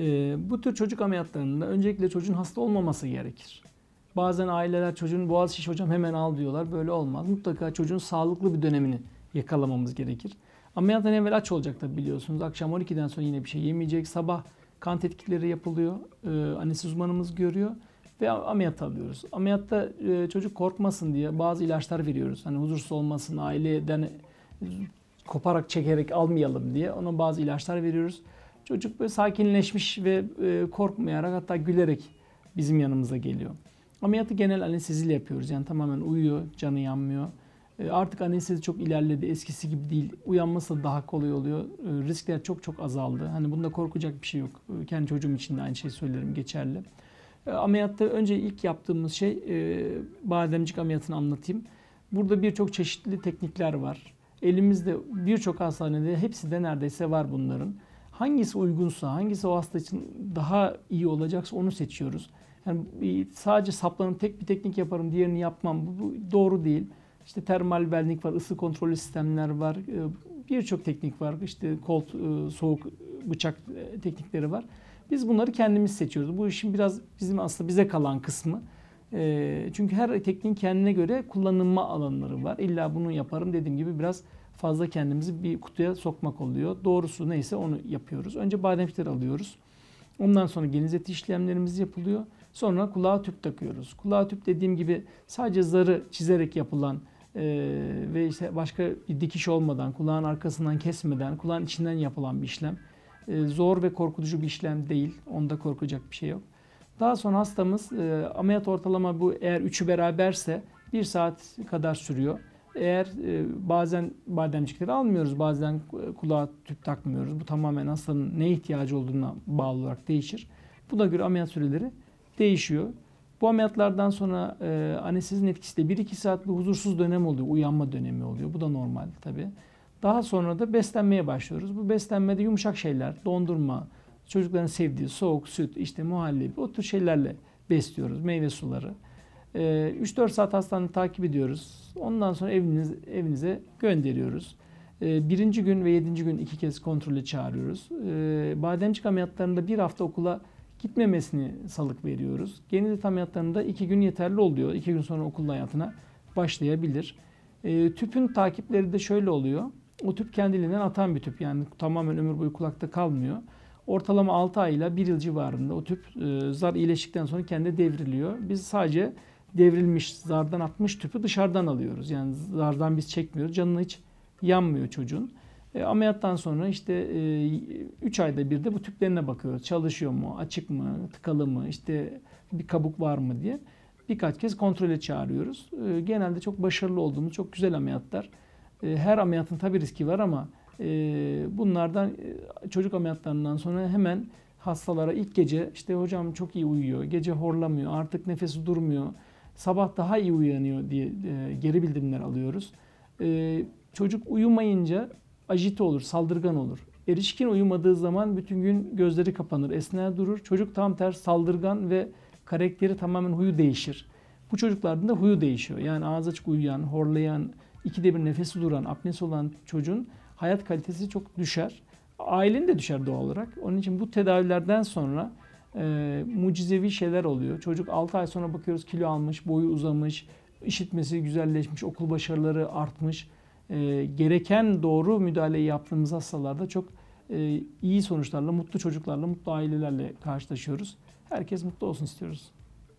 Ee, bu tür çocuk ameliyatlarında öncelikle çocuğun hasta olmaması gerekir. Bazen aileler çocuğun boğaz şiş hocam hemen al diyorlar. Böyle olmaz. Mutlaka çocuğun sağlıklı bir dönemini yakalamamız gerekir. Ameliyattan evvel aç olacak tabi biliyorsunuz. Akşam 12'den sonra yine bir şey yemeyecek. Sabah kan tetkikleri yapılıyor. Ee, anestezi uzmanımız görüyor ve ameliyat alıyoruz. Ameliyatta e, çocuk korkmasın diye bazı ilaçlar veriyoruz. Hani huzursuz olmasın, aileden koparak çekerek almayalım diye ona bazı ilaçlar veriyoruz. Çocuk böyle sakinleşmiş ve e, korkmayarak hatta gülerek bizim yanımıza geliyor. Ameliyatı genel anesteziyle yapıyoruz. Yani tamamen uyuyor, canı yanmıyor. E, artık anestezi çok ilerledi. Eskisi gibi değil. Uyanması da daha kolay oluyor. E, riskler çok çok azaldı. Hani bunda korkacak bir şey yok. Kendi çocuğum için de aynı şeyi söylerim geçerli. Ameliyatta önce ilk yaptığımız şey bademcik ameliyatını anlatayım. Burada birçok çeşitli teknikler var. Elimizde birçok hastanede hepsi de neredeyse var bunların. Hangisi uygunsa, hangisi o hasta için daha iyi olacaksa onu seçiyoruz. Yani sadece saplanıp tek bir teknik yaparım, diğerini yapmam. Bu, bu doğru değil. İşte termal belnik var, ısı kontrollü sistemler var. Ee, birçok teknik var. İşte kol e, soğuk bıçak e, teknikleri var. Biz bunları kendimiz seçiyoruz. Bu işin biraz bizim aslında bize kalan kısmı. Çünkü her tekniğin kendine göre kullanılma alanları var. İlla bunu yaparım dediğim gibi biraz fazla kendimizi bir kutuya sokmak oluyor. Doğrusu neyse onu yapıyoruz. Önce bademcikleri alıyoruz. Ondan sonra geniz eti işlemlerimiz yapılıyor. Sonra kulağa tüp takıyoruz. Kulağa tüp dediğim gibi sadece zarı çizerek yapılan e, ve işte başka bir dikiş olmadan, kulağın arkasından kesmeden, kulağın içinden yapılan bir işlem. E, zor ve korkutucu bir işlem değil. Onda korkacak bir şey yok. Daha sonra hastamız e, ameliyat ortalama bu eğer üçü beraberse bir saat kadar sürüyor. Eğer e, bazen bademcikleri almıyoruz, bazen kulağa tüp takmıyoruz. Bu tamamen hastanın ne ihtiyacı olduğuna bağlı olarak değişir. Buna göre ameliyat süreleri değişiyor. Bu ameliyatlardan sonra e, anestezinin etkisi de 1-2 saat bir huzursuz dönem oluyor, uyanma dönemi oluyor. Bu da normal tabii. Daha sonra da beslenmeye başlıyoruz. Bu beslenmede yumuşak şeyler, dondurma, çocukların sevdiği soğuk süt, işte muhallebi o tür şeylerle besliyoruz. Meyve suları. 3-4 saat hastanı takip ediyoruz. Ondan sonra eviniz, evinize gönderiyoruz. Birinci gün ve yedinci gün iki kez kontrole çağırıyoruz. Bademcik ameliyatlarında bir hafta okula gitmemesini salık veriyoruz. Genilit ameliyatlarında iki gün yeterli oluyor. İki gün sonra okul hayatına başlayabilir. Tüpün takipleri de şöyle oluyor. O tüp kendiliğinden atan bir tüp. Yani tamamen ömür boyu kulakta kalmıyor. Ortalama 6 ay ile 1 yıl civarında o tüp zar iyileştikten sonra kendi devriliyor. Biz sadece devrilmiş, zardan atmış tüpü dışarıdan alıyoruz. Yani zardan biz çekmiyoruz. Canına hiç yanmıyor çocuğun. E, ameliyattan sonra işte 3 e, ayda bir de bu tüplerine bakıyoruz. Çalışıyor mu, açık mı, tıkalı mı, işte bir kabuk var mı diye birkaç kez kontrole çağırıyoruz. E, genelde çok başarılı olduğumuz, çok güzel ameliyatlar. E, her ameliyatın tabi riski var ama e, bunlardan e, çocuk ameliyatlarından sonra hemen hastalara ilk gece işte hocam çok iyi uyuyor, gece horlamıyor, artık nefesi durmuyor sabah daha iyi uyanıyor diye e, geri bildirimler alıyoruz. E, çocuk uyumayınca ajite olur, saldırgan olur. Erişkin uyumadığı zaman bütün gün gözleri kapanır, esner durur. Çocuk tam ters saldırgan ve karakteri tamamen huyu değişir. Bu çocuklarda da huyu değişiyor. Yani ağız açık uyuyan, horlayan, ikide bir nefesi duran, apnesi olan çocuğun hayat kalitesi çok düşer. Ailenin de düşer doğal olarak. Onun için bu tedavilerden sonra e, mucizevi şeyler oluyor. Çocuk 6 ay sonra bakıyoruz kilo almış, boyu uzamış, işitmesi güzelleşmiş, okul başarıları artmış. E, gereken doğru müdahaleyi yaptığımız hastalarda çok e, iyi sonuçlarla, mutlu çocuklarla, mutlu ailelerle karşılaşıyoruz. Herkes mutlu olsun istiyoruz.